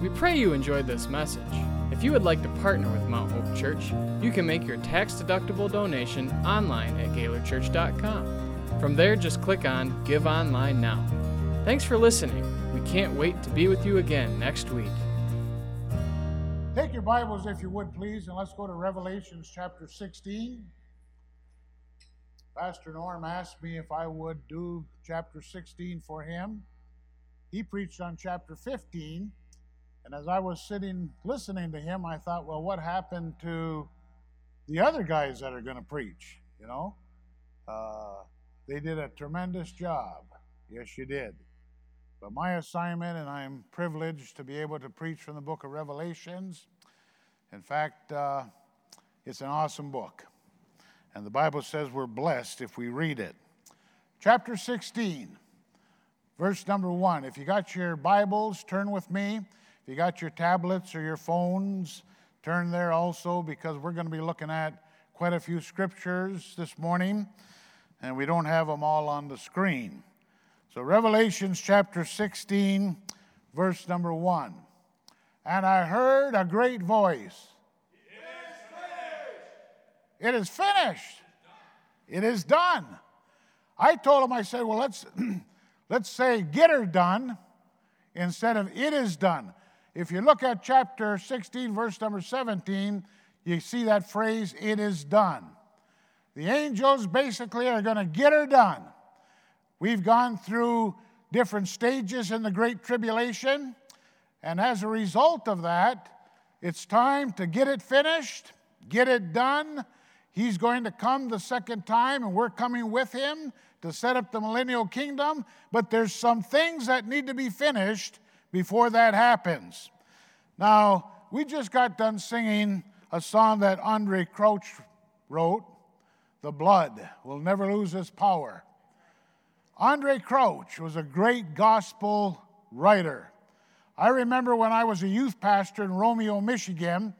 We pray you enjoyed this message. If you would like to partner with Mount Hope Church, you can make your tax deductible donation online at GaylorChurch.com. From there, just click on Give Online Now. Thanks for listening. We can't wait to be with you again next week. Take your Bibles, if you would, please, and let's go to Revelations chapter 16. Pastor Norm asked me if I would do chapter 16 for him. He preached on chapter 15. And as I was sitting listening to him, I thought, well, what happened to the other guys that are going to preach? You know, uh, they did a tremendous job. Yes, you did. But my assignment, and I'm privileged to be able to preach from the book of Revelations. In fact, uh, it's an awesome book. And the Bible says we're blessed if we read it. Chapter 16, verse number 1. If you got your Bibles, turn with me. If you got your tablets or your phones, turn there also because we're going to be looking at quite a few scriptures this morning, and we don't have them all on the screen. So, Revelations chapter 16, verse number 1. And I heard a great voice. It is finished. It is done. I told him, I said, well, let's, let's say get her done instead of it is done. If you look at chapter 16, verse number 17, you see that phrase, it is done. The angels basically are going to get her done. We've gone through different stages in the Great Tribulation, and as a result of that, it's time to get it finished, get it done. He's going to come the second time, and we're coming with him to set up the millennial kingdom, but there's some things that need to be finished before that happens. Now, we just got done singing a song that Andre Crouch wrote The Blood Will Never Lose Its Power. Andre Crouch was a great gospel writer. I remember when I was a youth pastor in Romeo, Michigan,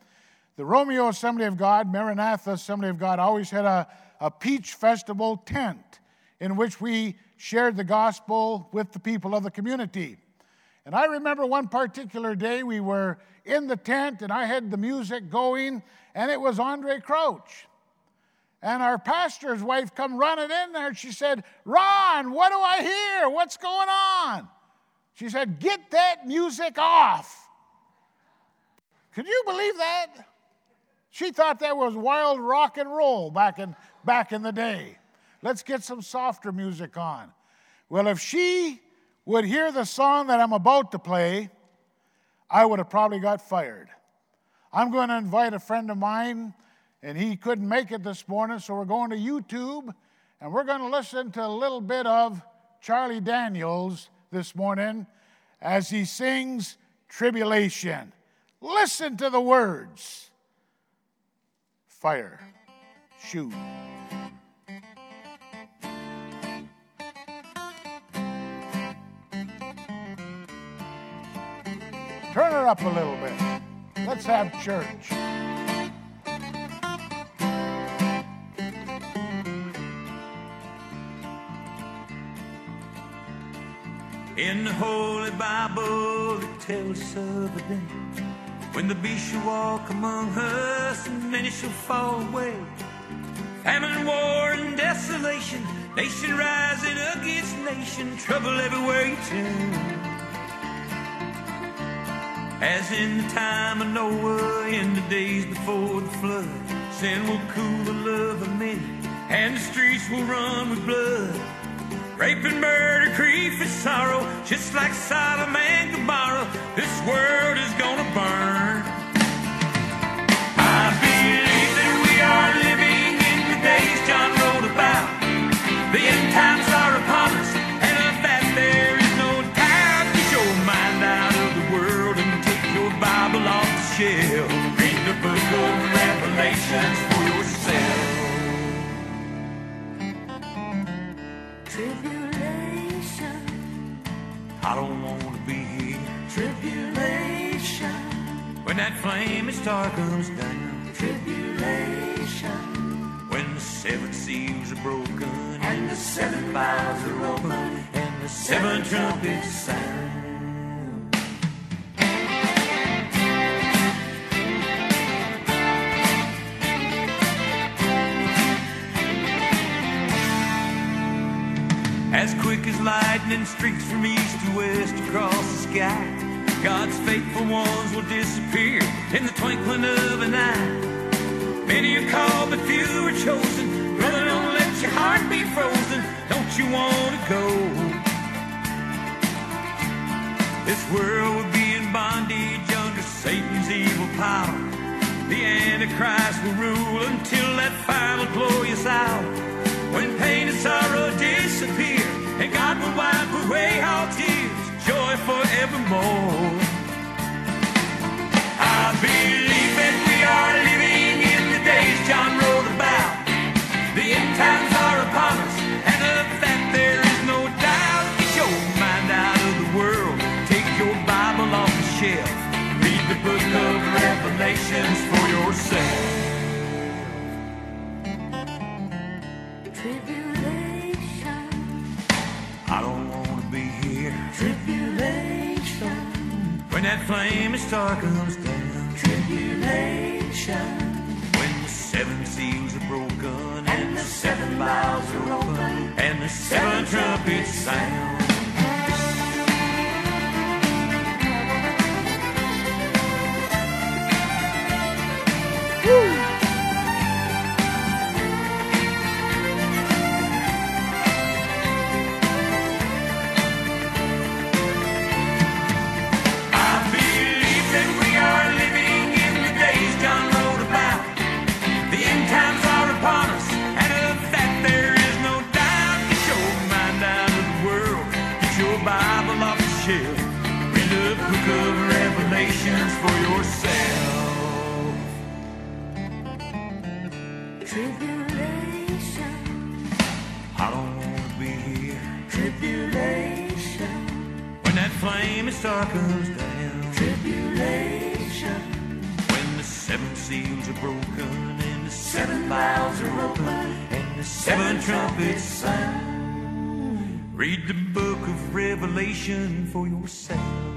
the Romeo Assembly of God, Maranatha Assembly of God, always had a, a peach festival tent in which we shared the gospel with the people of the community. And I remember one particular day we were in the tent and I had the music going, and it was Andre Crouch. And our pastor's wife come running in there. And she said, Ron, what do I hear? What's going on? She said, Get that music off. Could you believe that? She thought that was wild rock and roll back in, back in the day. Let's get some softer music on. Well, if she would hear the song that I'm about to play, I would have probably got fired. I'm going to invite a friend of mine, and he couldn't make it this morning, so we're going to YouTube, and we're going to listen to a little bit of Charlie Daniels this morning as he sings Tribulation. Listen to the words fire, shoot. Turn her up a little bit. Let's have church. In the Holy Bible, it tells of a day when the beast shall walk among us and many shall fall away. Famine, war, and desolation, nation rising against nation, trouble everywhere you turn. As in the time of Noah, in the days before the flood, sin will cool the love of many, and the streets will run with blood. Rape and murder, grief and sorrow, just like Sodom and Gomorrah, this world is gonna burn. I believe that we are living in the days John wrote about. The end times I don't want to be here. Tribulation, when that flame star comes down. tribulation, When the seven seals are broken. And the seven vials are open, and the seven trumpets sound. Lightning streaks from east to west across the sky. God's faithful ones will disappear in the twinkling of an eye. Many are called, but few are chosen. Brother, don't let your heart be frozen. Don't you want to go? This world will be in bondage under Satan's evil power. The Antichrist will rule until that final will blow us out. When pain and sorrow disappear, and God will wipe away all tears, joy forevermore. That flaming star comes down, tribulation, when the seven seals are broken and the seven vials are open, and the seven trumpets sound. Star comes down, tribulation, when the seven seals are broken and the seven vials are open, and the seven trumpets sound. Read the book of Revelation for yourself.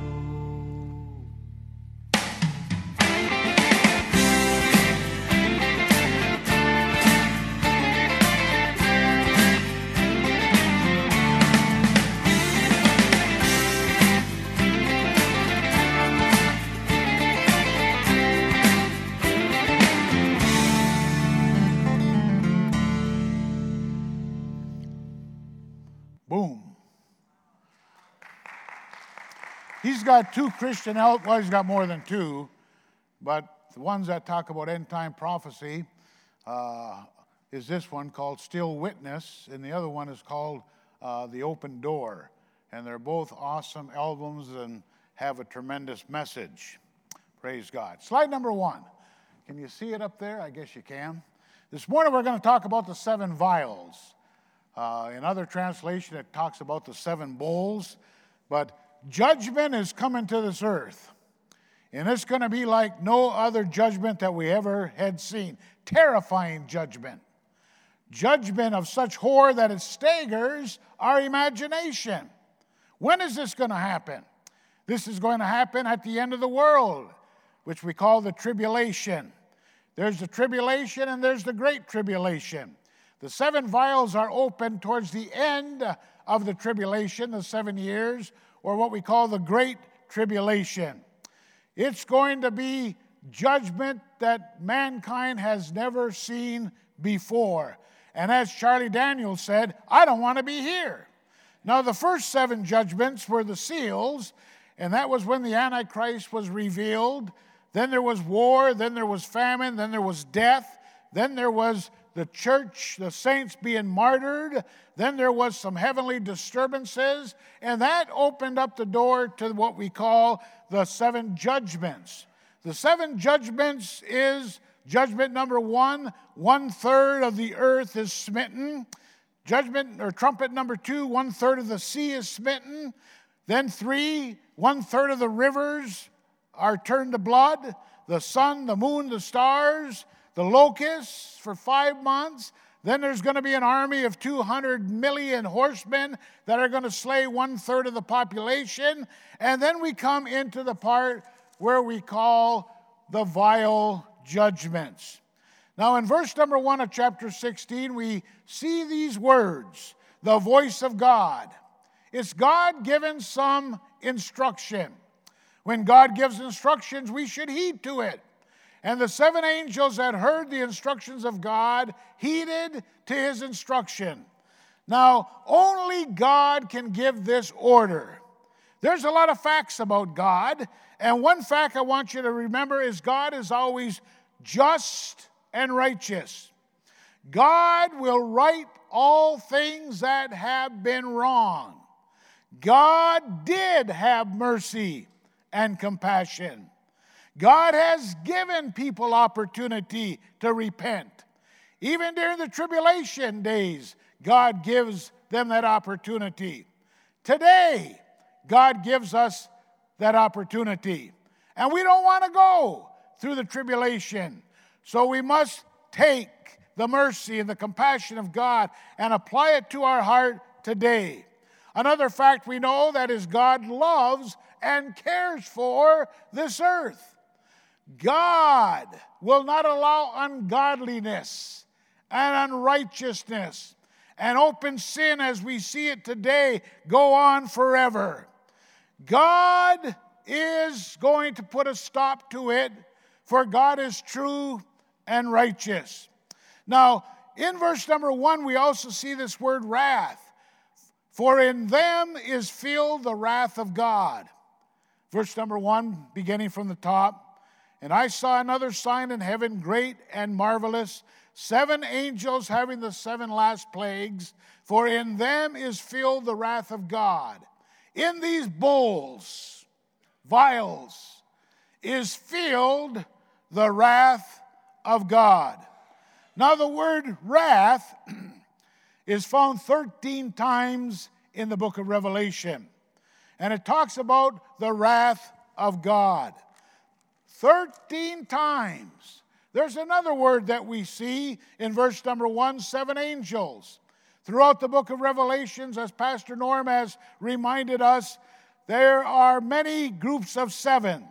Got two Christian out. Well, he's got more than two, but the ones that talk about end time prophecy uh, is this one called Steel Witness, and the other one is called uh, The Open Door. And they're both awesome albums and have a tremendous message. Praise God. Slide number one. Can you see it up there? I guess you can. This morning we're going to talk about the seven vials. Uh, in other translation, it talks about the seven bowls. But judgment is coming to this earth. And it's going to be like no other judgment that we ever had seen. Terrifying judgment. Judgment of such horror that it staggers our imagination. When is this going to happen? This is going to happen at the end of the world, which we call the tribulation. There's the tribulation and there's the great tribulation. The seven vials are open towards the end of the tribulation, the seven years, or what we call the great tribulation. It's going to be judgment that mankind has never seen before. And as Charlie Daniels said, I don't want to be here. Now, the first seven judgments were the seals, and that was when the Antichrist was revealed. Then there was war, then there was famine, then there was death, then there was the church, the saints being martyred, then there was some heavenly disturbances, and that opened up the door to what we call the seven judgments. The seven judgments is judgment number one, one third of the earth is smitten. Judgment or trumpet number two, one third of the sea is smitten. Then three, one third of the rivers are turned to blood. The sun, the moon, the stars, the locusts for five months. Then there's going to be an army of 200 million horsemen that are going to slay one third of the population. And then we come into the part where we call the vial judgments. Now, in verse number one of chapter 16, we see these words the voice of God. It's God given some instruction. When God gives instructions, we should heed to it. And the seven angels that heard the instructions of God heeded to his instruction. Now, only God can give this order. There's a lot of facts about God, and one fact I want you to remember is God is always just and righteous. God will right all things that have been wrong. God did have mercy and compassion. God has given people opportunity to repent. Even during the tribulation days, God gives them that opportunity. Today, God gives us that opportunity. And we don't want to go through the tribulation. So we must take the mercy and the compassion of God and apply it to our heart today. Another fact we know that is God loves and cares for this earth. God will not allow ungodliness and unrighteousness and open sin as we see it today go on forever. God is going to put a stop to it, for God is true and righteous. Now, in verse number one, we also see this word wrath. For in them is filled the wrath of God. Verse number one, beginning from the top. And I saw another sign in heaven, great and marvelous, seven angels having the seven last plagues, for in them is filled the wrath of God. In these bowls, vials, is filled the wrath of God. Now, the word wrath is found 13 times in the book of Revelation, and it talks about the wrath of God. 13 times. There's another word that we see in verse number one seven angels. Throughout the book of Revelations, as Pastor Norm has reminded us, there are many groups of seven.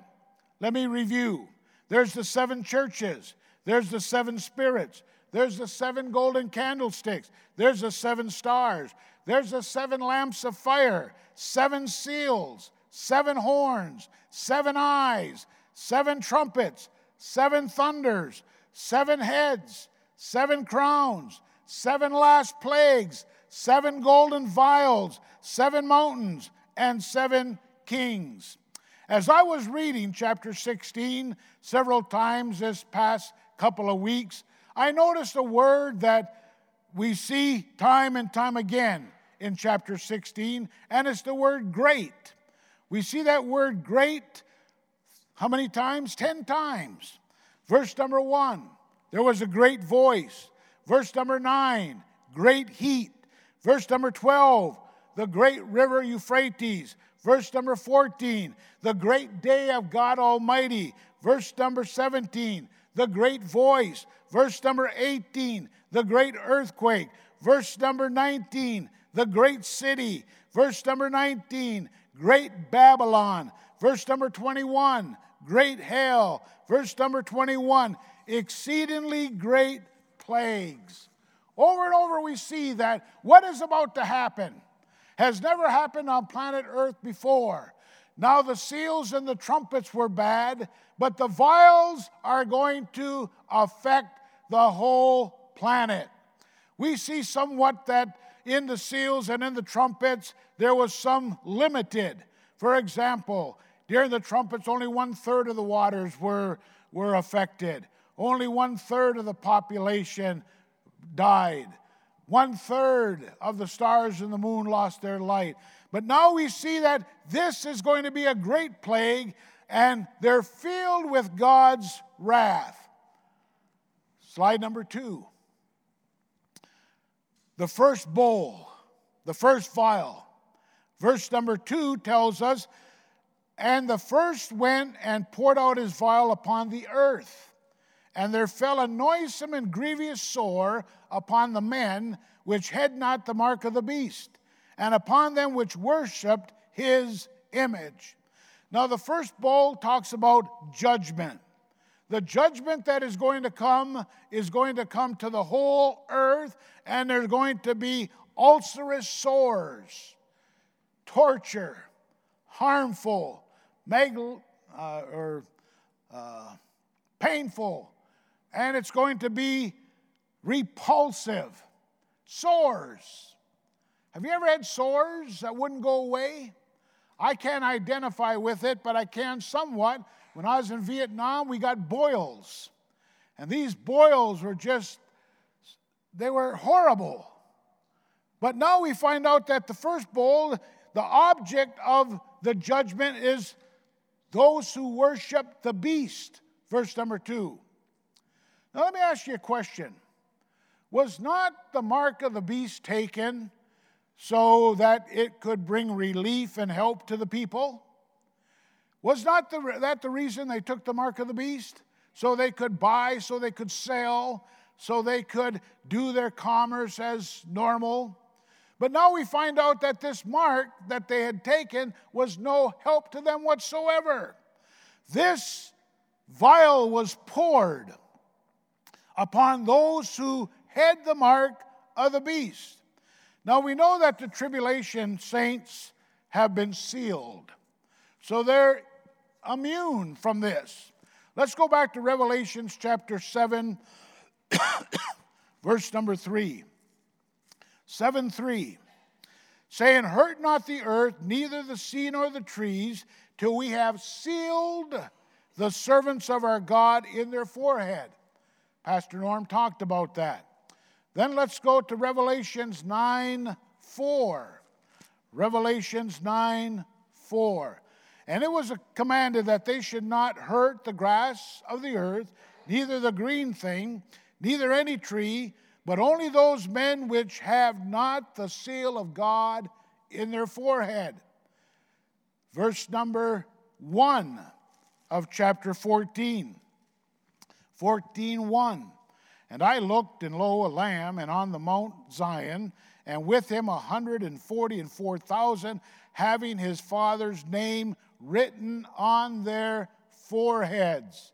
Let me review. There's the seven churches, there's the seven spirits, there's the seven golden candlesticks, there's the seven stars, there's the seven lamps of fire, seven seals, seven horns, seven eyes, seven trumpets, seven thunders, seven heads, seven crowns, seven last plagues, seven golden vials, seven mountains, and seven kings. As I was reading chapter 16 several times this past couple of weeks, I noticed a word that we see time and time again in chapter 16, and it's the word great. We see that word great how many times? Ten times. Verse number one, there was a great voice. Verse number nine, great heat. Verse number 12, the great river Euphrates. Verse number 14, the great day of God Almighty. Verse number 17, the great voice. Verse number 18, the great earthquake. Verse number 19, the great city. Verse number 19, great Babylon. Verse number 21, great hail. Verse number 21 exceedingly great plagues. Over and over, we see that what is about to happen has never happened on planet Earth before. Now, the seals and the trumpets were bad, but the vials are going to affect the whole planet. We see somewhat that in the seals and in the trumpets, there was some limited. For example, during the trumpets, only one third of the waters were, were affected. Only one third of the population died. One third of the stars and the moon lost their light. But now we see that this is going to be a great plague, and they're filled with God's wrath. Slide number two. The first bowl, the first vial. Verse number two tells us and the first went and poured out his vial upon the earth. And there fell a noisome and grievous sore upon the men which had not the mark of the beast, and upon them which worshipped his image. Now, the first bowl talks about judgment. The judgment that is going to come is going to come to the whole earth, and there's going to be ulcerous sores. torture, harmful, magal, uh, or uh, painful, and it's going to be repulsive. Sores. Have you ever had sores that wouldn't go away? I can't identify with it, but I can somewhat. When I was in Vietnam, we got boils. And these boils were just, they were horrible. But now we find out that the first bowl, the object of the judgment is those who worship the beast. Verse number two. Now let me ask you a question. Was not the mark of the beast taken so that it could bring relief and help to the people? Was not the, that the reason they took the mark of the beast? So they could buy, so they could sell, so they could do their commerce as normal. But now we find out that this mark that they had taken was no help to them whatsoever. This vial was poured upon those who had the mark of the beast. Now we know that the tribulation saints have been sealed. So they're immune from this. Let's go back to Revelations chapter 7, verse number 3. 7 3. Saying, Hurt not the earth, neither the sea nor the trees, till we have sealed the servants of our God in their forehead. Pastor Norm talked about that. Then let's go to Revelations 9 4. Revelations 9 4. And it was commanded that they should not hurt the grass of the earth, neither the green thing, neither any tree, but only those men which have not the seal of God in their forehead. Verse number 1 of chapter 14. 14 1. And I looked, and lo, a lamb, and on the Mount Zion, and with him a hundred and forty and four thousand, having his father's name written on their foreheads.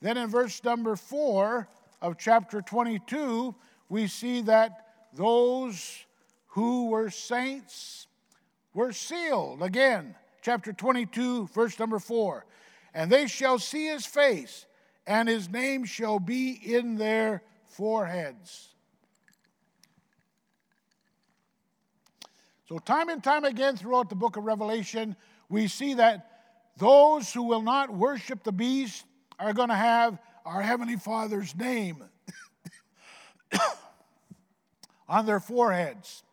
Then in verse number four of chapter 22, we see that those who were saints were sealed. Again, chapter 22, verse number four. And they shall see his face and his name shall be in their foreheads. So, time and time again throughout the book of Revelation, we see that those who will not worship the beast are going to have our Heavenly Father's name on their foreheads.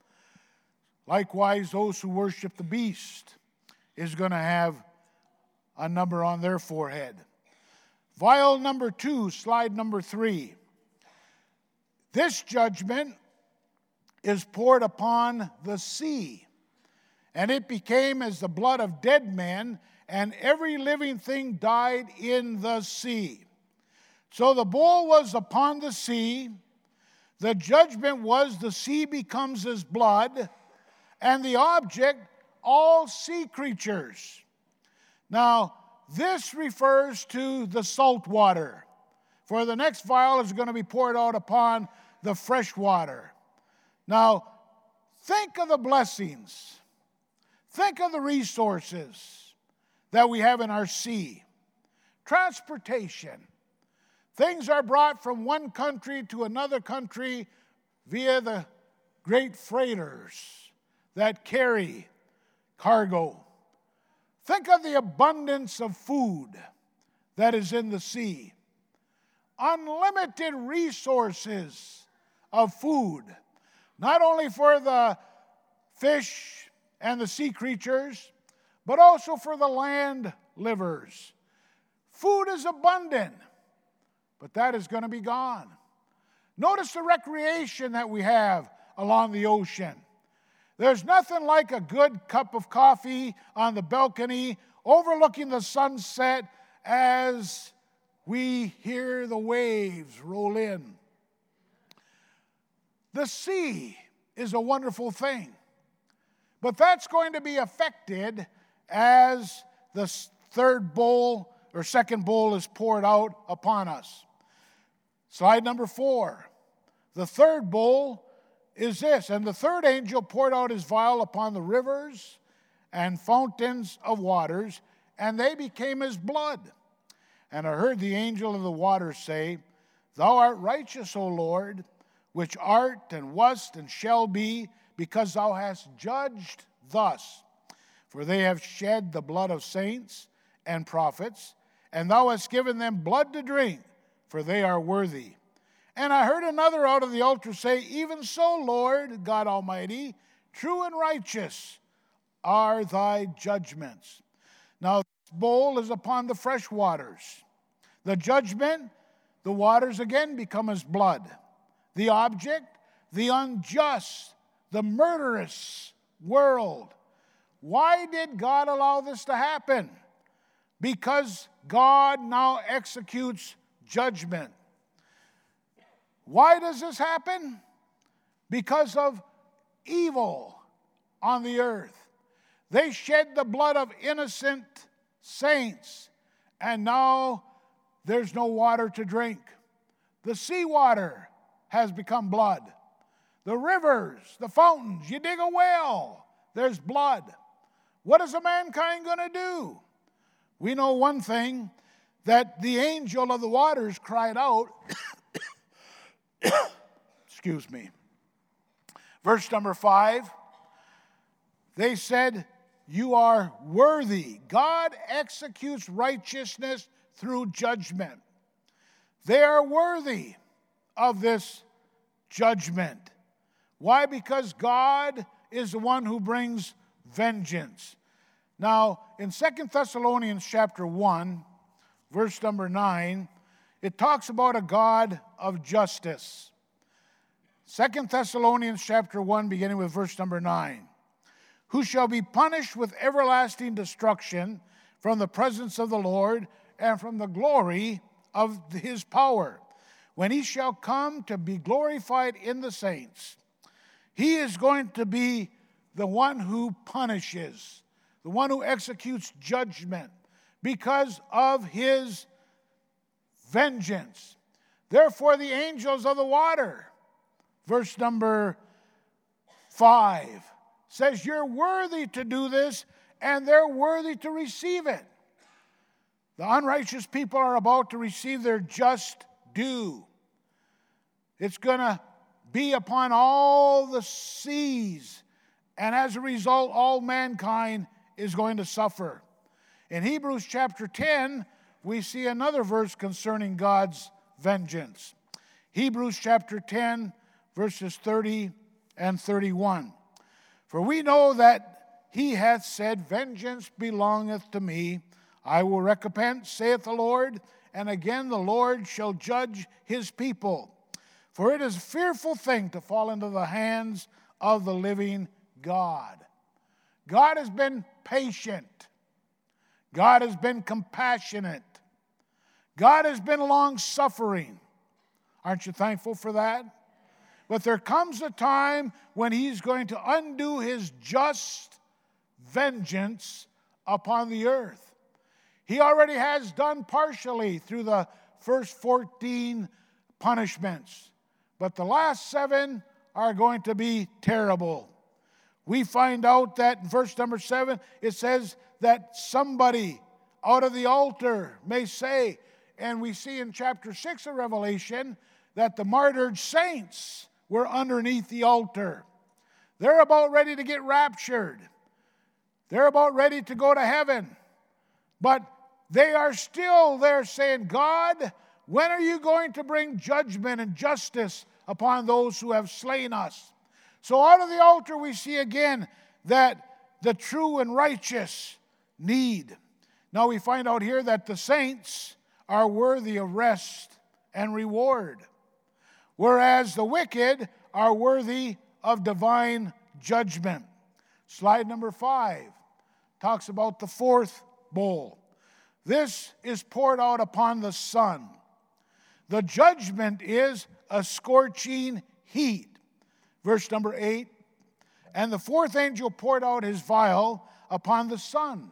Likewise, those who worship the beast is going to have a number on their forehead. Vial number two, slide number three. This judgment is poured upon the sea, and it became as the blood of dead men, and every living thing died in the sea. So the bowl was upon the sea. The judgment was the sea becomes as blood, and the object, all sea creatures. Now, this refers to the salt water, for the next vial is going to be poured out upon the fresh water. Now, think of the blessings, think of the resources that we have in our sea. Transportation. Things are brought from one country to another country via the great freighters that carry cargo. Think of the abundance of food that is in the sea. Unlimited resources of food, not only for the fish and the sea creatures, but also for the land livers. Food is abundant, but that is going to be gone. Notice the recreation that we have along the ocean. There's nothing like a good cup of coffee on the balcony overlooking the sunset as we hear the waves roll in. The sea is a wonderful thing, but that's going to be affected as the third bowl or second bowl is poured out upon us. Slide number four. The third bowl is this And the third angel poured out his vial upon the rivers and fountains of waters, and they became as blood. And I heard the angel of the waters say, Thou art righteous, O Lord, which art and wast and shall be, because thou hast judged thus. For they have shed the blood of saints and prophets, and thou hast given them blood to drink, for they are worthy. And I heard another out of the altar say, Even so, Lord God Almighty, true and righteous are thy judgments. Now, this bowl is upon the fresh waters. The judgment, the waters again become as blood. The object, the unjust, the murderous world. Why did God allow this to happen? Because God now executes judgment. Why does this happen? Because of evil on the earth. They shed the blood of innocent saints, and now there's no water to drink. The seawater has become blood. The rivers, the fountains, you dig a well, there's blood. What is a mankind going to do? We know one thing that the angel of the waters cried out, excuse me. Verse number five, they said, You are worthy. God executes righteousness through judgment. They are worthy of this judgment. Why? Because God is the one who brings vengeance. Now, in Second Thessalonians chapter 1, verse number 9, it talks about a God of justice. Second Thessalonians chapter 1, beginning with verse number 9. Who shall be punished with everlasting destruction from the presence of the Lord and from the glory of his power, when he shall come to be glorified in the saints. He is going to be the one who punishes, the one who executes judgment because of his vengeance. Therefore, the angels of the water, verse number five, says, You're worthy to do this, and they're worthy to receive it. The unrighteous people are about to receive their just due. It's going to be upon all the seas, and as a result, all mankind is going to suffer. In Hebrews chapter 10, we see another verse concerning God's vengeance. Hebrews chapter 10, verses 30 and 31. For we know that he hath said, Vengeance belongeth to me, I will recompense, saith the Lord, and again the Lord shall judge his people. For it is a fearful thing to fall into the hands of the living God. God has been patient. God has been compassionate. God has been long suffering. Aren't you thankful for that? But there comes a time when He's going to undo His just vengeance upon the earth. He already has done partially through the first 14 punishments, but the last seven are going to be terrible. We find out that in verse number seven, it says that somebody out of the altar may say, and we see in chapter 6 of Revelation that the martyred saints were underneath the altar. They're about ready to get raptured, they're about ready to go to heaven. But they are still there saying, God, when are you going to bring judgment and justice upon those who have slain us? So, out of the altar, we see again that the true and righteous need. Now, we find out here that the saints are worthy of rest and reward, whereas the wicked are worthy of divine judgment. Slide number five talks about the fourth bowl. This is poured out upon the sun. The judgment is a scorching heat. Verse number eight. And the fourth angel poured out his vial upon the sun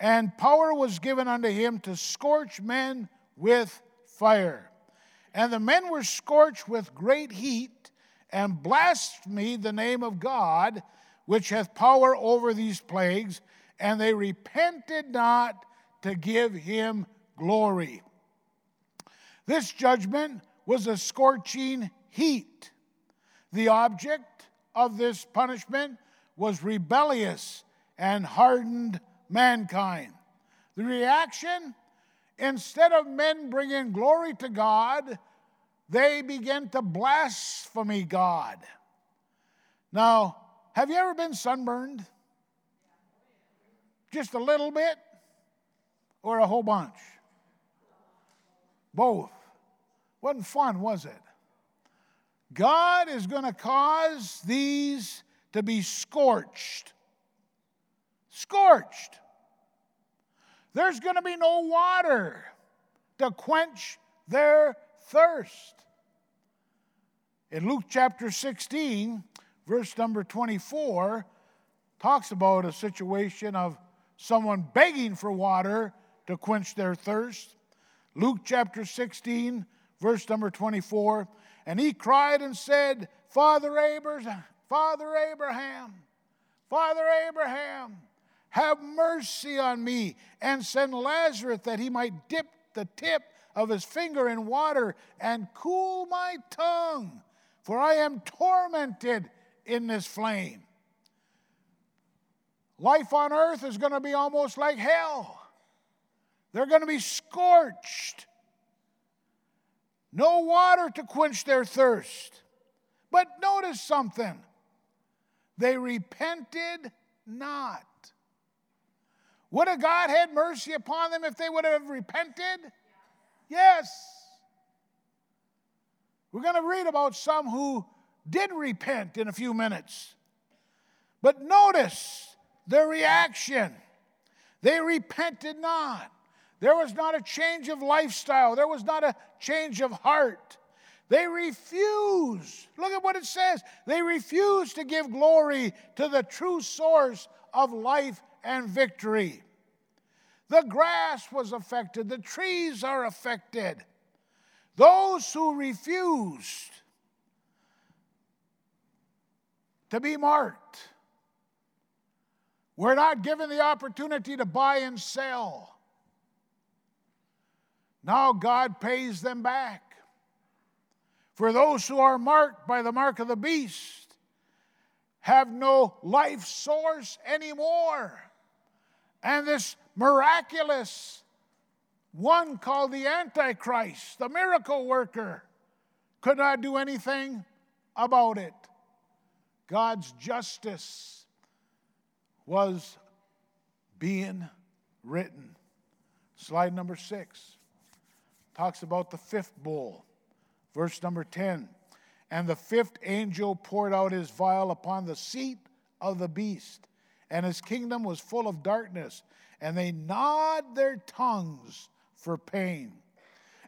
and power was given unto him to scorch men with fire. And the men were scorched with great heat and blasphemed the name of God, which hath power over these plagues, and they repented not to give him glory. This judgment was a scorching heat. The object of this punishment was rebellious and hardened mankind. The reaction, instead of men bringing glory to God, they begin to blaspheme God. Now, have you ever been sunburned? Just a little bit or a whole bunch? Both. Wasn't fun, was it? God is going to cause these to be scorched. Scorched. There's going to be no water to quench their thirst. In Luke chapter 16, verse number 24, talks about a situation of someone begging for water to quench their thirst. Luke chapter 16, verse number 24. And he cried and said, Father Abraham, Father Abraham, Father Abraham, have mercy on me and send Lazarus that he might dip the tip of his finger in water and cool my tongue, for I am tormented in this flame. Life on earth is going to be almost like hell. They're going to be scorched. No water to quench their thirst. But notice something they repented not. Would have God had mercy upon them if they would have repented? Yes. We're going to read about some who did repent in a few minutes. But notice their reaction. They repented not. There was not a change of lifestyle, there was not a change of heart. They refused. Look at what it says. They refused to give glory to the true source of life and victory. The grass was affected, the trees are affected. Those who refused to be marked were not given the opportunity to buy and sell. Now God pays them back. For those who are marked by the mark of the beast have no life source anymore. And this miraculous one called the Antichrist, the miracle worker, could not do anything about it. God's justice was being written. Slide number six talks about the fifth bowl. Verse number 10 And the fifth angel poured out his vial upon the seat of the beast, and his kingdom was full of darkness, and they gnawed their tongues for pain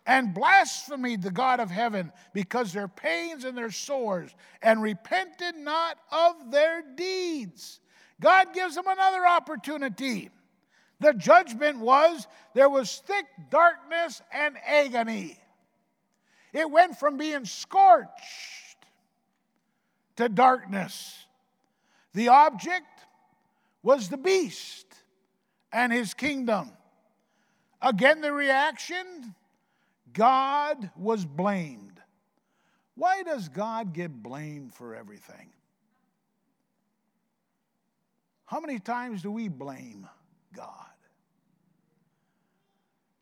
and blasphemed the God of heaven because their pains and their sores, and repented not of their deeds. God gives them another opportunity. The judgment was there was thick darkness and agony. It went from being scorched to darkness. The object was the beast and his kingdom. Again, the reaction God was blamed. Why does God get blamed for everything? How many times do we blame God?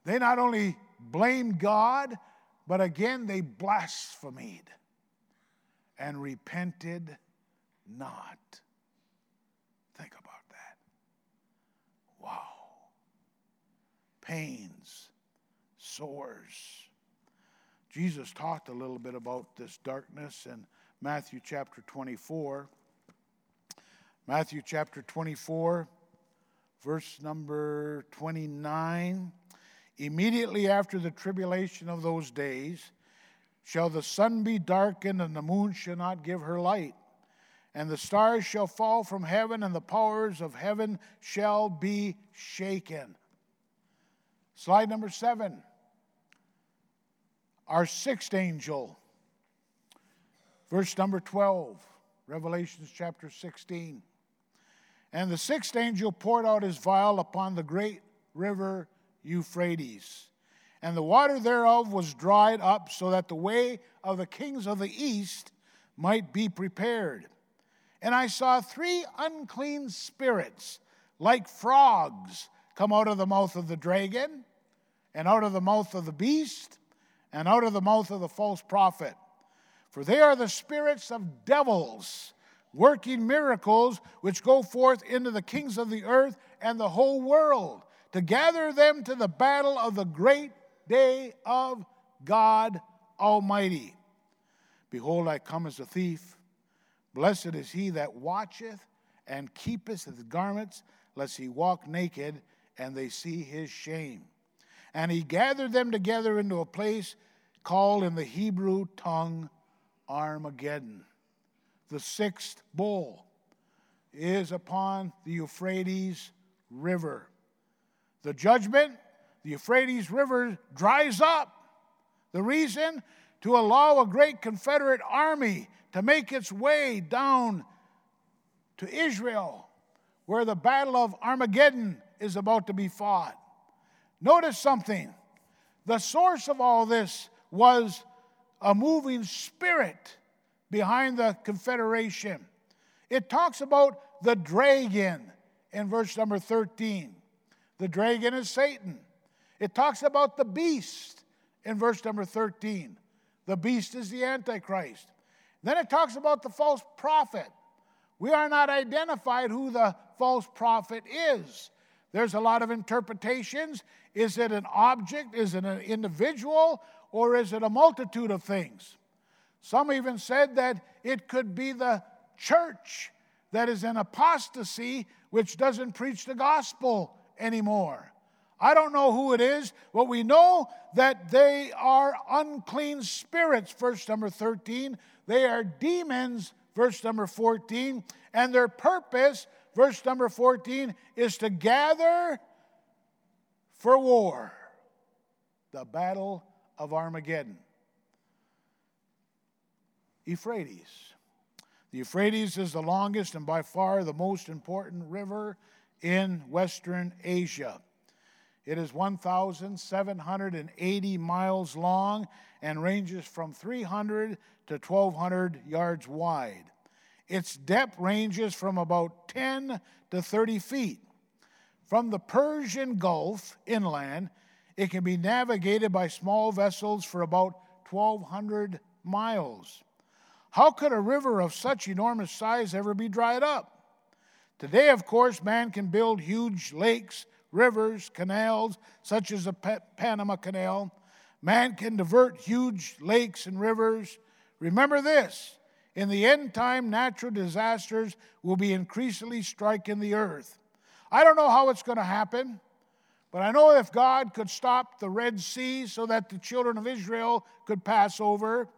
They not only blamed God, but again they blasphemed and repented not. Think about that. Wow. Pains, sores. Jesus talked a little bit about this darkness in Matthew chapter 24. Matthew chapter 24, verse number 29. Immediately after the tribulation of those days, shall the sun be darkened, and the moon shall not give her light. And the stars shall fall from heaven, and the powers of heaven shall be shaken. Slide number seven. Our sixth angel, verse number 12, Revelations chapter 16. And the sixth angel poured out his vial upon the great river Euphrates. And the water thereof was dried up, so that the way of the kings of the east might be prepared. And I saw three unclean spirits, like frogs, come out of the mouth of the dragon, and out of the mouth of the beast, and out of the mouth of the false prophet. For they are the spirits of devils, working miracles, which go forth into the kings of the earth and the whole world, to gather them to the battle of the great day of God Almighty. Behold, I come as a thief. Blessed is he that watcheth and keepeth his garments, lest he walk naked and they see his shame. And he gathered them together into a place called in the Hebrew tongue Armageddon. The sixth bowl is upon the Euphrates River. The judgment, the Euphrates River dries up. The reason? To allow a great Confederate army to make its way down to Israel, where the Battle of Armageddon is about to be fought. Notice something. The source of all this was a moving spirit behind the Confederation. It talks about the dragon in verse number 13. The dragon is Satan. It talks about the beast in verse number 13. The beast is the Antichrist. Then it talks about the false prophet. We are not identified who the false prophet is. There's a lot of interpretations. Is it an object? Is it an individual? Or is it a multitude of things? Some even said that it could be the church that is in apostasy, which doesn't preach the gospel anymore. I don't know who it is, but we know that they are unclean spirits, verse number 13. They are demons, verse number 14. And their purpose, verse number 14, is to gather for war, the battle of Armageddon. Euphrates. The Euphrates is the longest and by far the most important river in Western Asia. It is 1,780 miles long and ranges from 300 to 1,200 yards wide. Its depth ranges from about 10 to 30 feet. From the Persian Gulf inland, it can be navigated by small vessels for about 1,200 miles. How could a river of such enormous size ever be dried up? Today, of course, man can build huge lakes, rivers, canals, such as the Panama Canal. Man can divert huge lakes and rivers. Remember this in the end time, natural disasters will be increasingly striking the earth. I don't know how it's going to happen, but I know if God could stop the Red Sea so that the children of Israel could pass over,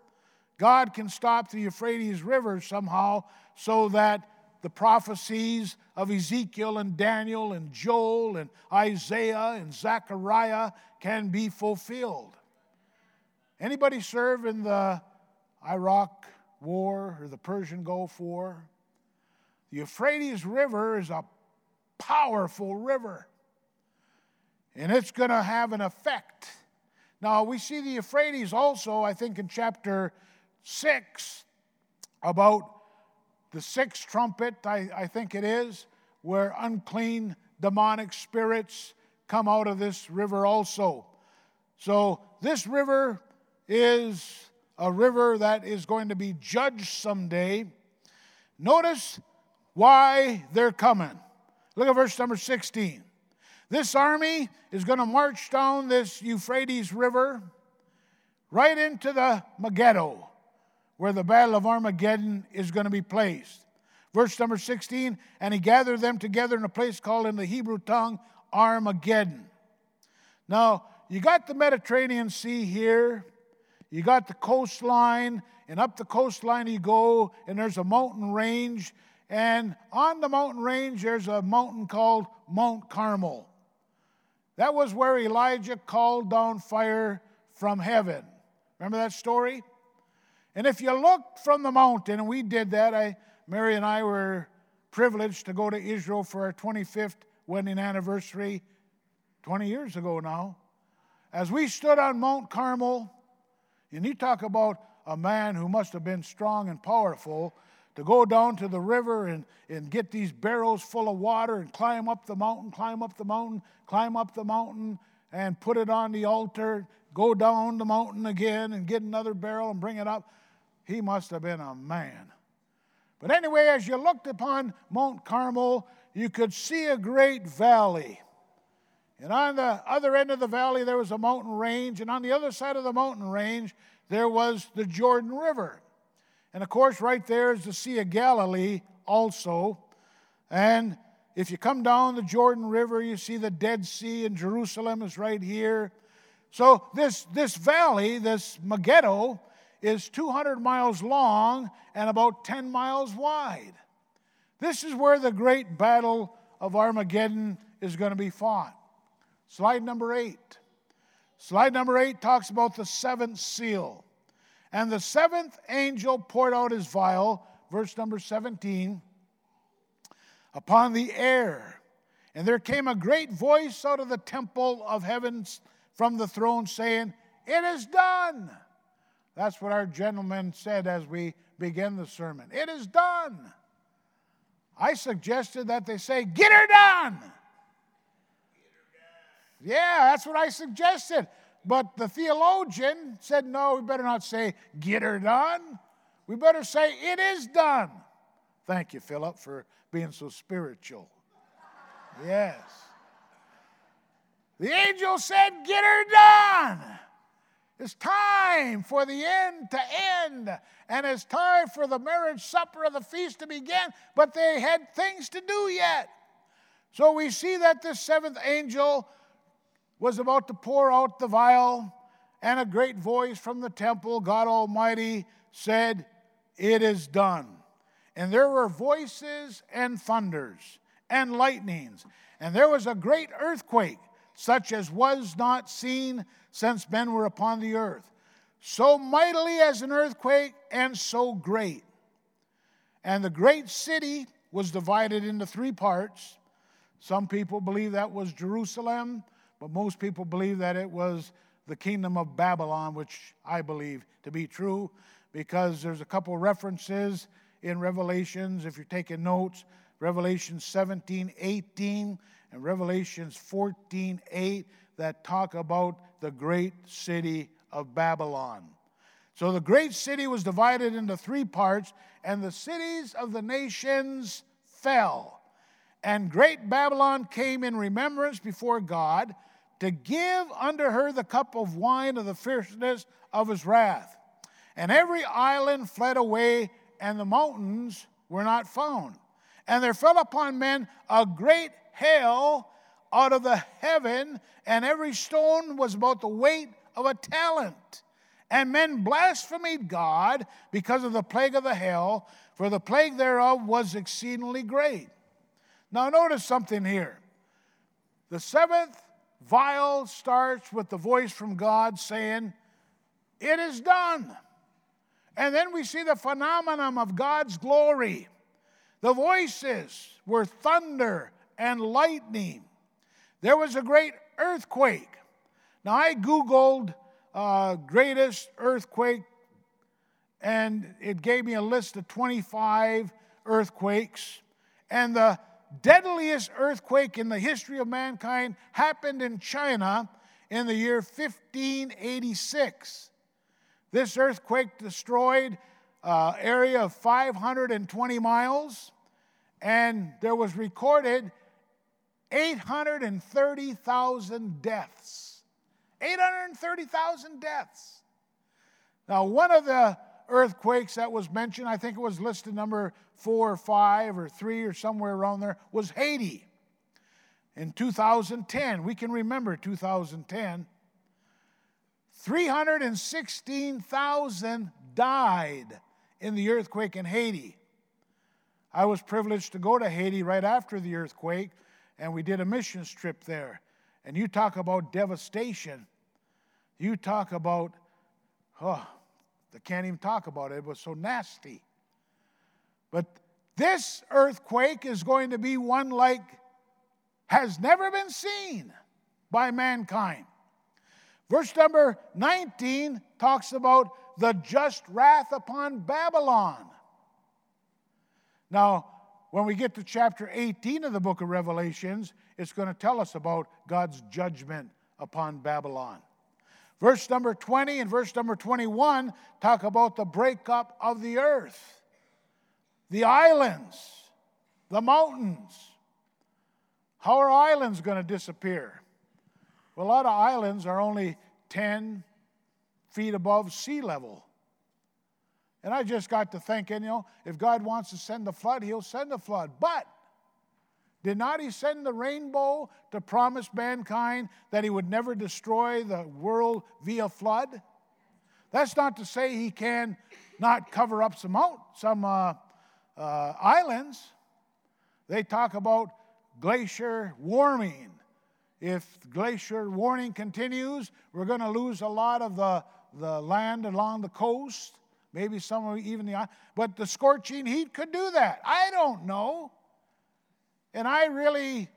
God can stop the Euphrates River somehow so that the prophecies of Ezekiel and Daniel and Joel and Isaiah and Zechariah can be fulfilled. Anybody serve in the Iraq War or the Persian Gulf War? The Euphrates River is a powerful river, and it's going to have an effect. Now, we see the Euphrates also, I think, in chapter 6 about the sixth trumpet, I, I think it is, where unclean demonic spirits come out of this river also. So, this river is a river that is going to be judged someday. Notice why they're coming. Look at verse number 16. This army is going to march down this Euphrates River right into the Megiddo where the battle of Armageddon is going to be placed. Verse number 16, and he gathered them together in a place called in the Hebrew tongue Armageddon. Now, you got the Mediterranean Sea here, you got the coastline, and up the coastline you go, and there's a mountain range, and on the mountain range there's a mountain called Mount Carmel. That was where Elijah called down fire from heaven. Remember that story? And if you look from the mountain, and we did that, I, Mary and I were privileged to go to Israel for our 25th wedding anniversary 20 years ago now. As we stood on Mount Carmel, and you talk about a man who must have been strong and powerful to go down to the river and, and get these barrels full of water and climb up the mountain, climb up the mountain, climb up the mountain, and put it on the altar, go down the mountain again and get another barrel and bring it up. He must have been a man. But anyway, as you looked upon Mount Carmel, you could see a great valley. And on the other end of the valley, there was a mountain range. And on the other side of the mountain range, there was the Jordan River. And of course, right there is the Sea of Galilee also. And if you come down the Jordan River, you see the Dead Sea, and Jerusalem is right here. So this, this valley, this Megiddo, is 200 miles long and about 10 miles wide. This is where the great battle of Armageddon is going to be fought. Slide number eight. Slide number eight talks about the seventh seal. And the seventh angel poured out his vial, verse number 17, upon the air. And there came a great voice out of the temple of heavens from the throne saying, It is done. That's what our gentleman said as we began the sermon. It is done. I suggested that they say, Get her done. Yeah, that's what I suggested. But the theologian said, no, we better not say, get her done. We better say, it is done. Thank you, Philip, for being so spiritual. Yes. The angel said, get her done. It's time for the end to end, and it's time for the marriage supper of the feast to begin, but they had things to do yet. So we see that this seventh angel was about to pour out the vial, and a great voice from the temple, God Almighty, said, It is done. And there were voices and thunders and lightnings, and there was a great earthquake, such as was not seen since men were upon the earth, so mightily as an earthquake, and so great. And the great city was divided into three parts. Some people believe that was Jerusalem. But most people believe that it was the kingdom of Babylon, which I believe to be true because there's a couple references in Revelations, if you're taking notes, Revelation 17, 18, and Revelations 14, 8, that talk about the great city of Babylon. So the great city was divided into three parts, and the cities of the nations fell. And great Babylon came in remembrance before God to give unto her the cup of wine of the fierceness of his wrath. And every island fled away, and the mountains were not found. And there fell upon men a great hail out of the heaven, and every stone was about the weight of a talent. And men blasphemed God because of the plague of the hail, for the plague thereof was exceedingly great. Now, notice something here. The seventh vial starts with the voice from God saying, It is done. And then we see the phenomenon of God's glory. The voices were thunder and lightning. There was a great earthquake. Now, I Googled uh, greatest earthquake, and it gave me a list of 25 earthquakes. And the deadliest earthquake in the history of mankind happened in China in the year 1586. This earthquake destroyed an area of 520 miles, and there was recorded 830,000 deaths. 830,000 deaths. Now, one of the earthquakes that was mentioned, I think it was listed number four or five or three or somewhere around there, was Haiti in 2010. We can remember 2010. 316,000 died in the earthquake in Haiti. I was privileged to go to Haiti right after the earthquake, and we did a mission trip there. And you talk about devastation. You talk about, oh, I can't even talk about it. It was so nasty. But This earthquake is going to be one like has never been seen by mankind. Verse number 19 talks about the just wrath upon Babylon. Now, when we get to chapter 18 of the book of Revelations, it's going to tell us about God's judgment upon Babylon. Verse number 20 and verse number 21 talk about the breakup of the earth, the islands, the mountains. How are islands going to disappear? Well, a lot of islands are only 10 feet above sea level. And I just got to thinking, you know, if God wants to send a flood, He'll send a flood. But did not He send the rainbow to promise mankind that He would never destroy the world via flood? That's not to say He can not cover up some out, some uh, uh, islands. They talk about glacier warming. If glacier warming continues, we're going to lose a lot of the, the land along the coast maybe some of even the but the scorching heat could do that i don't know and i really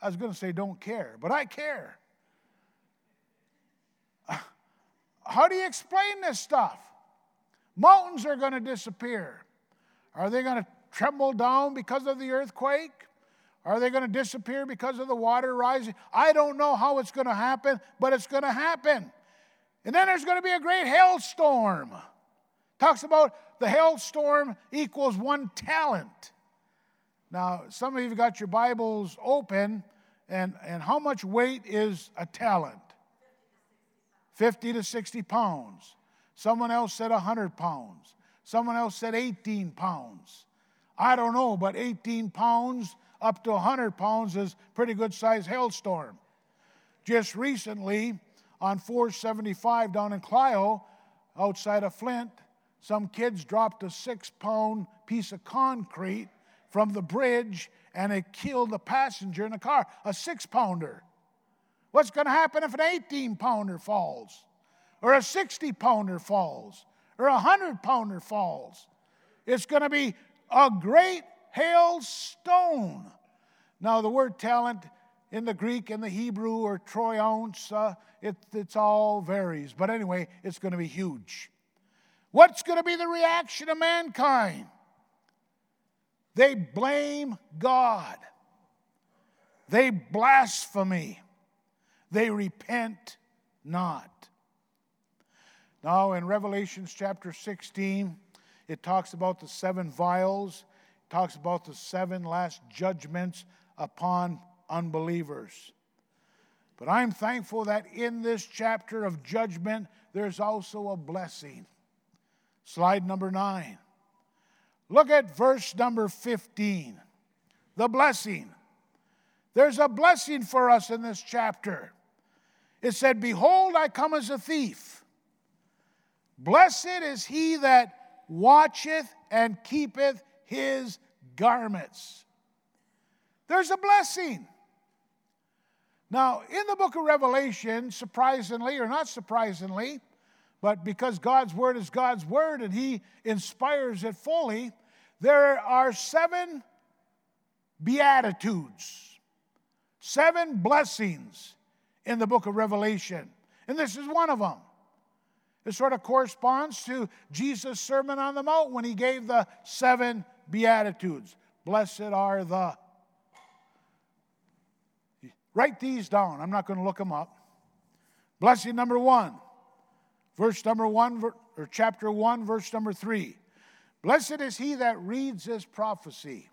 i was going to say don't care but i care how do you explain this stuff mountains are going to disappear are they going to tremble down because of the earthquake are they going to disappear because of the water rising i don't know how it's going to happen but it's going to happen and then there's going to be a great hailstorm Talks about the hailstorm equals one talent. Now, some of you got your Bibles open, and, and how much weight is a talent? 50 to 60 pounds. Someone else said 100 pounds. Someone else said 18 pounds. I don't know, but 18 pounds up to 100 pounds is pretty good sized hailstorm. Just recently, on 475 down in Clio, outside of Flint, some kids dropped a six pound piece of concrete from the bridge and it killed the passenger in the car, a six pounder. What's going to happen if an 18 pounder falls, or a 60 pounder falls, or a 100 pounder falls? It's going to be a great hailstone. Now, the word talent in the Greek and the Hebrew or troions, uh, it it's all varies. But anyway, it's going to be huge. What's going to be the reaction of mankind? They blame God. They blaspheme. They repent not. Now, in Revelations chapter 16, it talks about the seven vials, it talks about the seven last judgments upon unbelievers. But I'm thankful that in this chapter of judgment, there's also a blessing. Slide number nine. Look at verse number 15. The blessing. There's a blessing for us in this chapter. It said, Behold, I come as a thief. Blessed is he that watcheth and keepeth his garments. There's a blessing. Now, in the book of Revelation, surprisingly or not surprisingly, but because God's word is God's word and He inspires it fully, there are seven beatitudes, seven blessings in the book of Revelation. And this is one of them. It sort of corresponds to Jesus' Sermon on the Mount when he gave the seven beatitudes. Blessed are the. Write these down. I'm not going to look them up. Blessing number one verse number 1 or chapter 1 verse number 3 blessed is he that reads this prophecy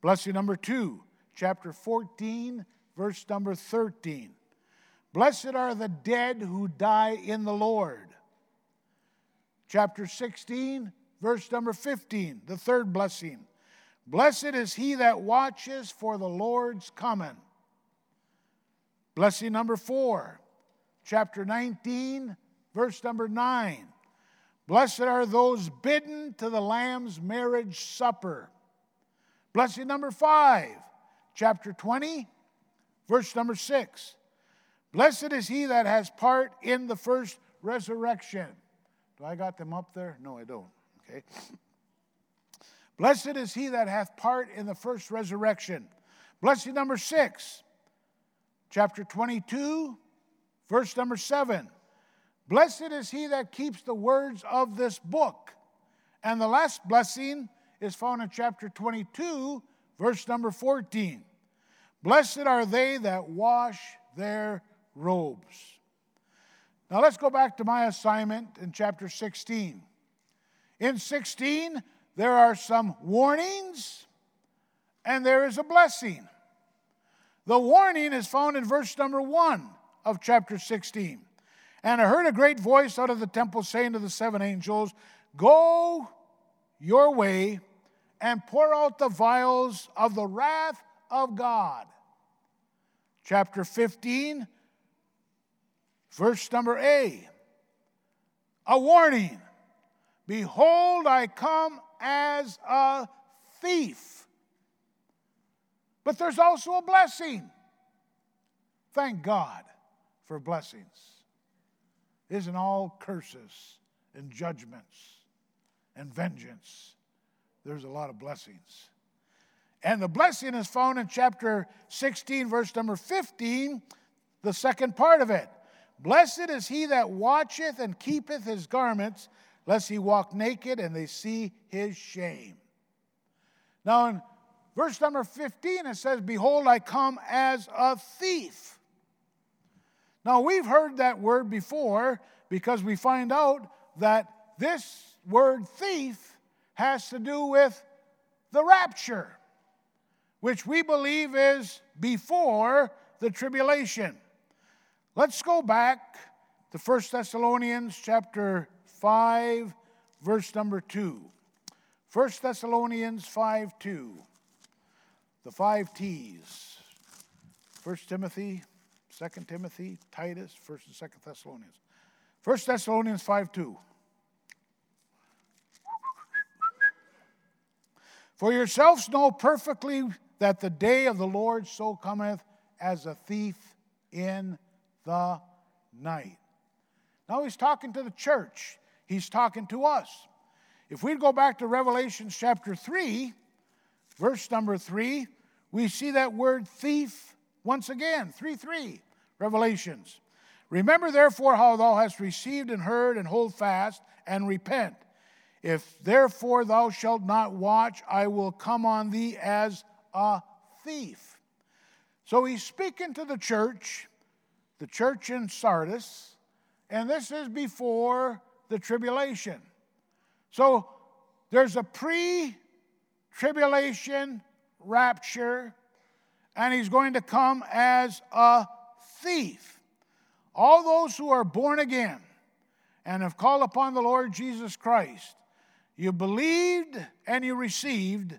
blessing number 2 chapter 14 verse number 13 blessed are the dead who die in the lord chapter 16 verse number 15 the third blessing blessed is he that watches for the lord's coming blessing number 4 chapter 19, verse number 9. Blessed are those bidden to the Lamb's marriage supper. Blessing number 5, chapter 20, verse number 6. Blessed is he that has part in the first resurrection. Do I got them up there? No, I don't. Okay. Blessed is he that hath part in the first resurrection. Blessing number six, chapter 22, verse number seven. Blessed is he that keeps the words of this book. And the last blessing is found in chapter 22, verse number 14. Blessed are they that wash their robes. Now let's go back to my assignment in chapter 16. In 16, there are some warnings and there is a blessing. The warning is found in verse number 1 of chapter 16. And I heard a great voice out of the temple saying to the seven angels, Go your way and pour out the vials of the wrath of God. Chapter 15, verse number A. A warning Behold, I come as a thief. But there's also a blessing. Thank God for blessings. Isn't all curses and judgments and vengeance. There's a lot of blessings. And the blessing is found in chapter 16, verse number 15, the second part of it. Blessed is he that watcheth and keepeth his garments, lest he walk naked and they see his shame. Now, in verse number 15, it says, Behold, I come as a thief. Now, we've heard that word before because we find out that this word thief has to do with the rapture, which we believe is before the tribulation. Let's go back to 1 Thessalonians chapter 5, verse number 2. 1 Thessalonians 5 2. The five T's. 1 Timothy, 2 Timothy, Titus, 1 and 2 Thessalonians. 1 Thessalonians 5 2. For yourselves know perfectly that the day of the Lord so cometh as a thief in the night. Now he's talking to the church, he's talking to us. If we go back to Revelation chapter 3, verse number 3, we see that word thief once again, 3 3, Revelations. Remember therefore how thou hast received and heard, and hold fast, and repent. If therefore thou shalt not watch, I will come on thee as a thief. So he's speaking to the church, the church in Sardis, and this is before the tribulation. So there's a pre tribulation rapture, and he's going to come as a thief. All those who are born again and have called upon the Lord Jesus Christ you believed and you received,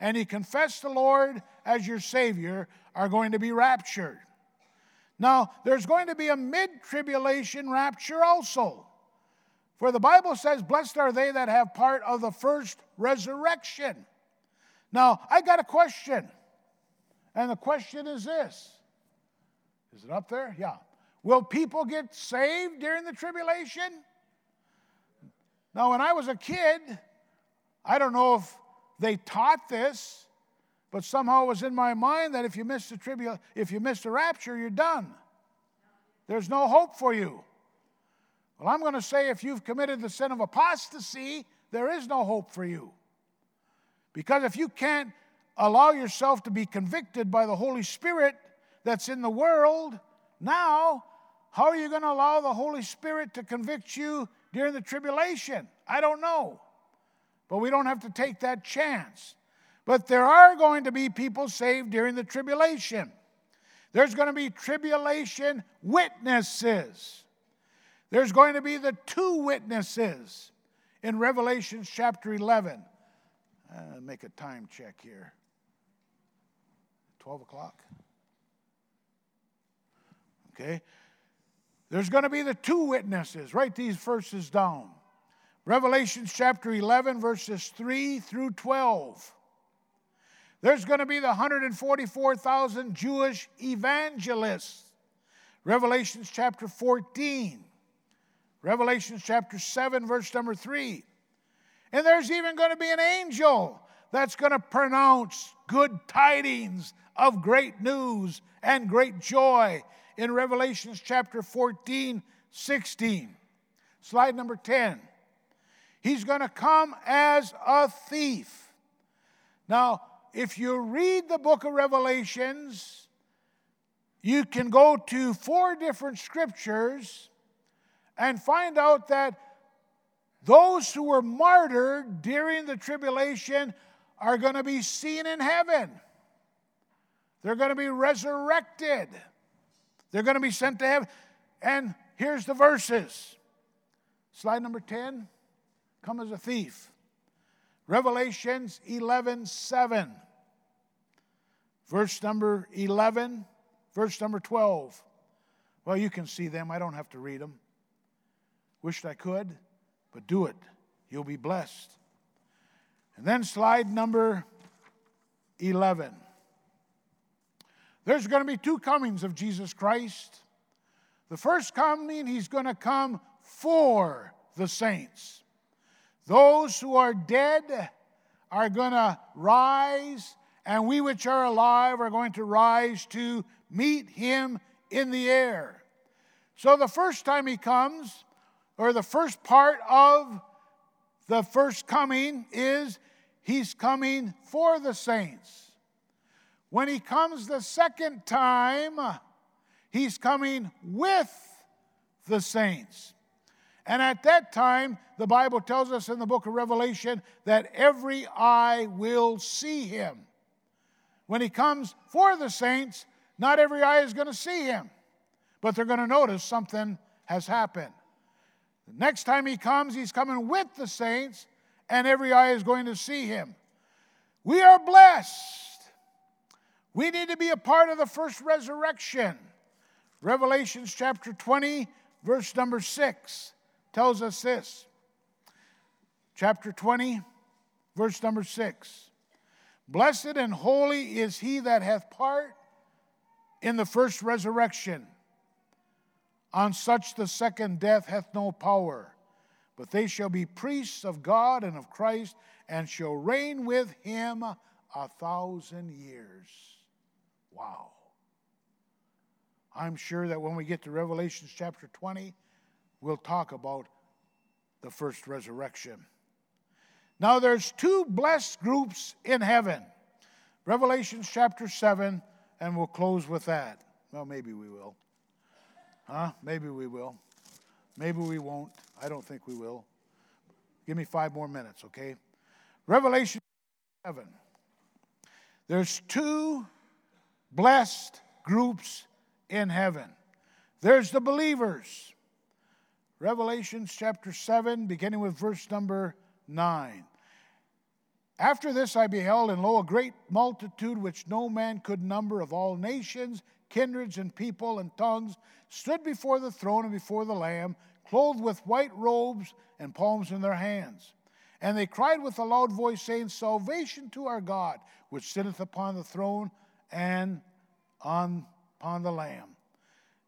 and you confessed the Lord as your Savior, are going to be raptured. Now, there's going to be a mid tribulation rapture also. For the Bible says, Blessed are they that have part of the first resurrection. Now, I got a question. And the question is this Is it up there? Yeah. Will people get saved during the tribulation? Now, when I was a kid, I don't know if they taught this, but somehow it was in my mind that if you miss the tribute, if you miss the rapture, you're done. There's no hope for you. Well, I'm going to say if you've committed the sin of apostasy, there is no hope for you. Because if you can't allow yourself to be convicted by the Holy Spirit that's in the world, now, how are you going to allow the Holy Spirit to convict you during the tribulation? I don't know. But we don't have to take that chance. But there are going to be people saved during the tribulation. There's going to be tribulation witnesses. There's going to be the two witnesses in Revelation chapter 11. Uh, make a time check here. 12 o'clock. Okay. There's going to be the two witnesses. Write these verses down. Revelation chapter 11, verses 3 through 12. There's going to be the 144,000 Jewish evangelists. Revelation chapter 14. Revelation chapter 7, verse number 3. And there's even going to be an angel that's going to pronounce good tidings of great news and great joy in Revelations chapter 14, 16. Slide number 10. He's going to come as a thief. Now, if you read the book of Revelations, you can go to four different scriptures and find out that those who were martyred during the tribulation are going to be seen in heaven. They're going to be resurrected. They're going to be sent to heaven. And here's the verses. Slide number 10 Come as a thief. Revelations 11 7. Verse number 11, verse number 12. Well, you can see them. I don't have to read them. Wished I could, but do it. You'll be blessed. And then slide number 11. There's going to be two comings of Jesus Christ. The first coming, he's going to come for the saints. Those who are dead are going to rise, and we which are alive are going to rise to meet him in the air. So the first time he comes, or the first part of the first coming, is he's coming for the saints. When he comes the second time, he's coming with the saints. And at that time, the Bible tells us in the book of Revelation that every eye will see him. When he comes for the saints, not every eye is going to see him, but they're going to notice something has happened. The next time he comes, he's coming with the saints, and every eye is going to see him. We are blessed. We need to be a part of the first resurrection. Revelations chapter 20, verse number 6 tells us this. Chapter 20, verse number 6. Blessed and holy is he that hath part in the first resurrection. On such the second death hath no power, but they shall be priests of God and of Christ, and shall reign with him a thousand years. Wow. I'm sure that when we get to Revelations chapter 20, we'll talk about the first resurrection. Now, there's two blessed groups in heaven. Revelations chapter 7, and we'll close with that. Well, maybe we will. Huh? Maybe we will. Maybe we won't. I don't think we will. Give me five more minutes, okay? Revelation 7. There's two blessed groups in heaven. There's the believers. Revelations chapter 7, beginning with verse number 9. After this I beheld, and lo, a great multitude which no man could number of all nations, kindreds, and people, and tongues, stood before the throne and before the Lamb, clothed with white robes and palms in their hands. And they cried with a loud voice, saying, Salvation to our God, which sitteth upon the throne and on, upon the Lamb.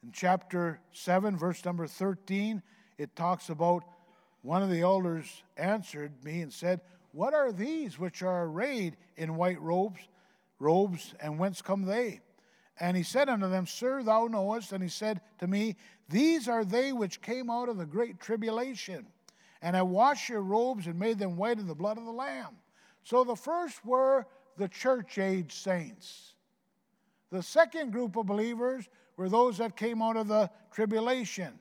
In chapter 7, verse number 13, it talks about one of the elders answered me and said, What are these which are arrayed in white robes, robes, and whence come they? And he said unto them, Sir, thou knowest. And he said to me, These are they which came out of the great tribulation, and I washed your robes and made them white in the blood of the Lamb. So the first were the church age saints. The second group of believers were those that came out of the tribulation.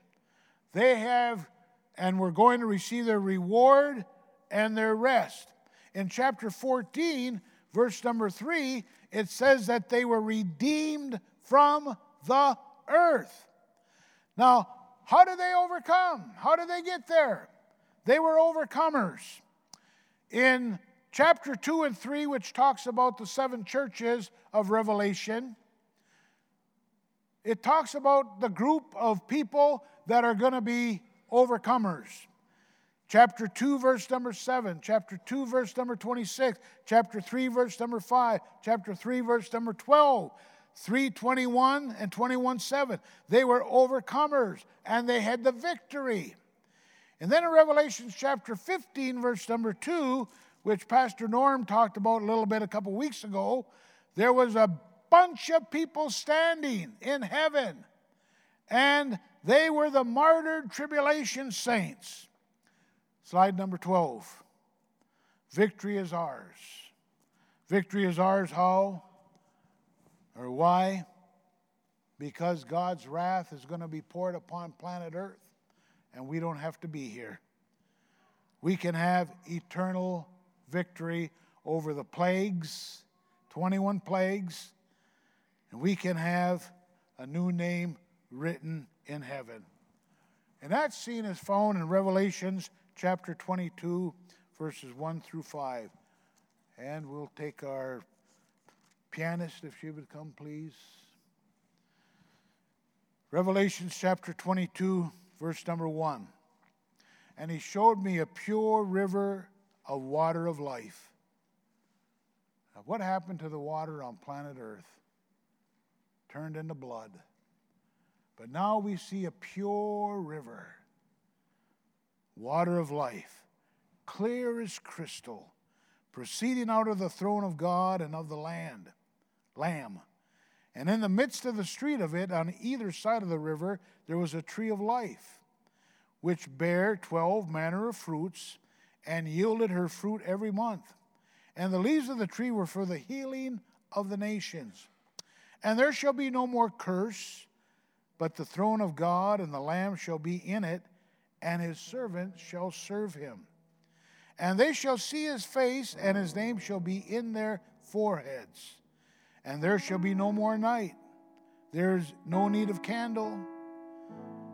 They have and were going to receive their reward and their rest. In chapter 14, verse number 3, it says that they were redeemed from the earth. Now, how did they overcome? How did they get there? They were overcomers. In chapter 2 and 3, which talks about the seven churches of Revelation, it talks about the group of people that are going to be overcomers. Chapter 2, verse number 7, chapter 2, verse number 26, chapter 3, verse number 5, chapter 3, verse number 12, 321 and 21 7. They were overcomers and they had the victory. And then in Revelation chapter 15, verse number 2, which Pastor Norm talked about a little bit a couple weeks ago, there was a bunch of people standing in heaven, and they were the martyred tribulation saints. Slide number 12. Victory is ours. Victory is ours how or why? Because God's wrath is going to be poured upon planet Earth, and we don't have to be here. We can have eternal victory over the plagues, 21 plagues, and we can have a new name written in heaven. And that scene is found in Revelations chapter 22, verses 1 through 5. And we'll take our pianist, if she would come, please. Revelations chapter 22, verse number 1. And he showed me a pure river of water of life. Now, what happened to the water on planet Earth? Turned into blood. But now we see a pure river, water of life, clear as crystal, proceeding out of the throne of God and of the land, Lamb. And in the midst of the street of it, on either side of the river, there was a tree of life, which bare twelve manner of fruits, and yielded her fruit every month. And the leaves of the tree were for the healing of the nations. And there shall be no more curse, but the throne of God and the Lamb shall be in it, and his servants shall serve him. And they shall see his face, and his name shall be in their foreheads. And there shall be no more night. There's no need of candle.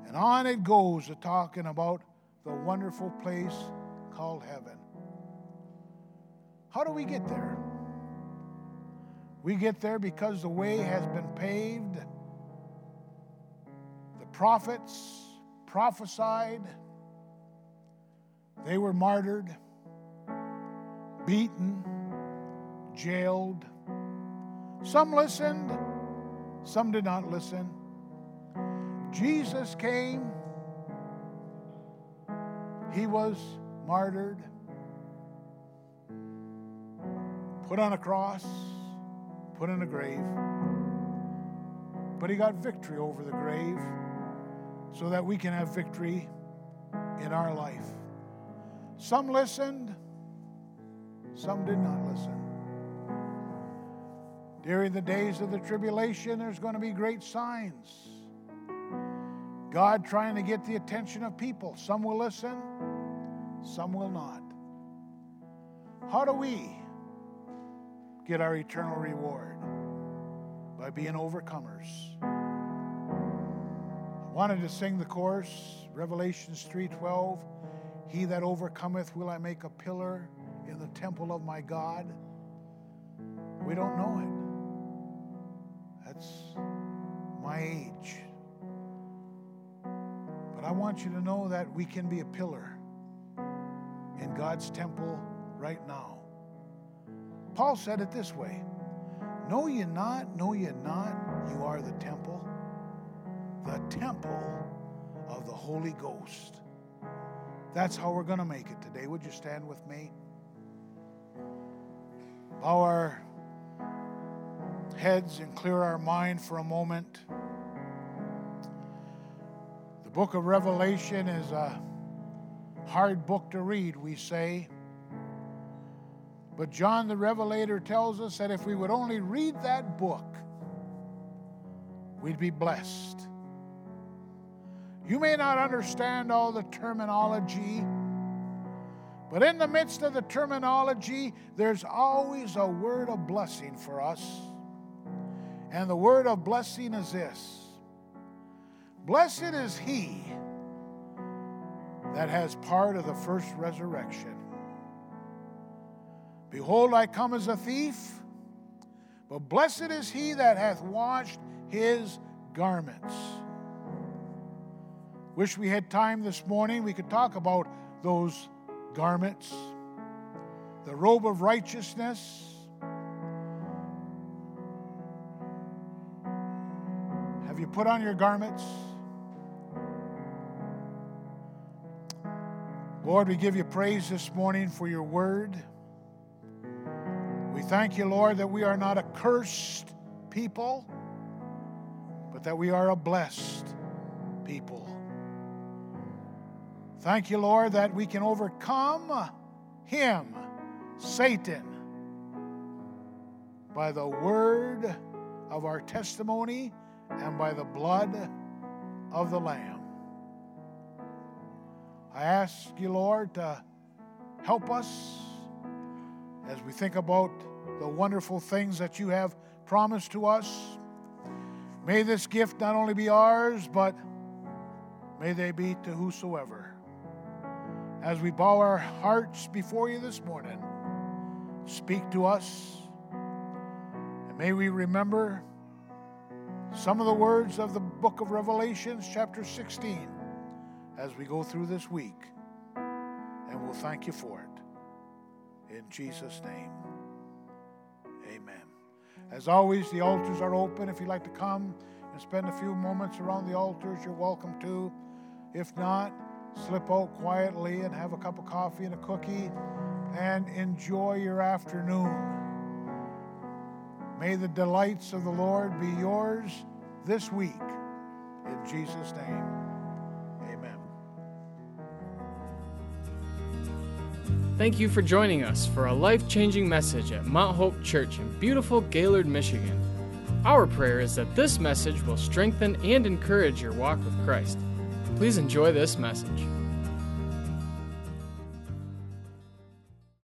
And on it goes, a talking about the wonderful place called heaven. How do we get there? We get there because the way has been paved. Prophets prophesied. They were martyred, beaten, jailed. Some listened, some did not listen. Jesus came. He was martyred, put on a cross, put in a grave. But he got victory over the grave so that we can have victory in our life. Some listened, some did not listen. During the days of the tribulation, there's going to be great signs. God trying to get the attention of people. Some will listen, some will not. How do we get our eternal reward? By being overcomers. Wanted to sing the chorus, Revelations 3:12. He that overcometh will I make a pillar in the temple of my God. We don't know it. That's my age. But I want you to know that we can be a pillar in God's temple right now. Paul said it this way Know ye not, know ye not, you are the temple, the temple of the Holy Ghost. That's how we're going to make it today. Would you stand with me? Bow our heads and clear our mind for a moment. The book of Revelation is a hard book to read, we say. But John the Revelator tells us that if we would only read that book, we'd be blessed. You may not understand all the terminology, but in the midst of the terminology, there's always a word of blessing for us. And the word of blessing is this Blessed is he that has part of the first resurrection. Behold, I come as a thief, but blessed is he that hath washed his garments. Wish we had time this morning. We could talk about those garments, the robe of righteousness. Have you put on your garments? Lord, we give you praise this morning for your word. We thank you, Lord, that we are not a cursed people, but that we are a blessed people. Thank you, Lord, that we can overcome him, Satan, by the word of our testimony and by the blood of the Lamb. I ask you, Lord, to help us as we think about the wonderful things that you have promised to us. May this gift not only be ours, but may they be to whosoever. As we bow our hearts before you this morning, speak to us. And may we remember some of the words of the book of Revelations, chapter 16, as we go through this week. And we'll thank you for it. In Jesus' name, amen. As always, the altars are open. If you'd like to come and spend a few moments around the altars, you're welcome to. If not, slip out quietly and have a cup of coffee and a cookie and enjoy your afternoon. May the delights of the Lord be yours this week. In Jesus' name, amen. Thank you for joining us for a life changing message at Mount Hope Church in beautiful Gaylord, Michigan. Our prayer is that this message will strengthen and encourage your walk with Christ. Please enjoy this message.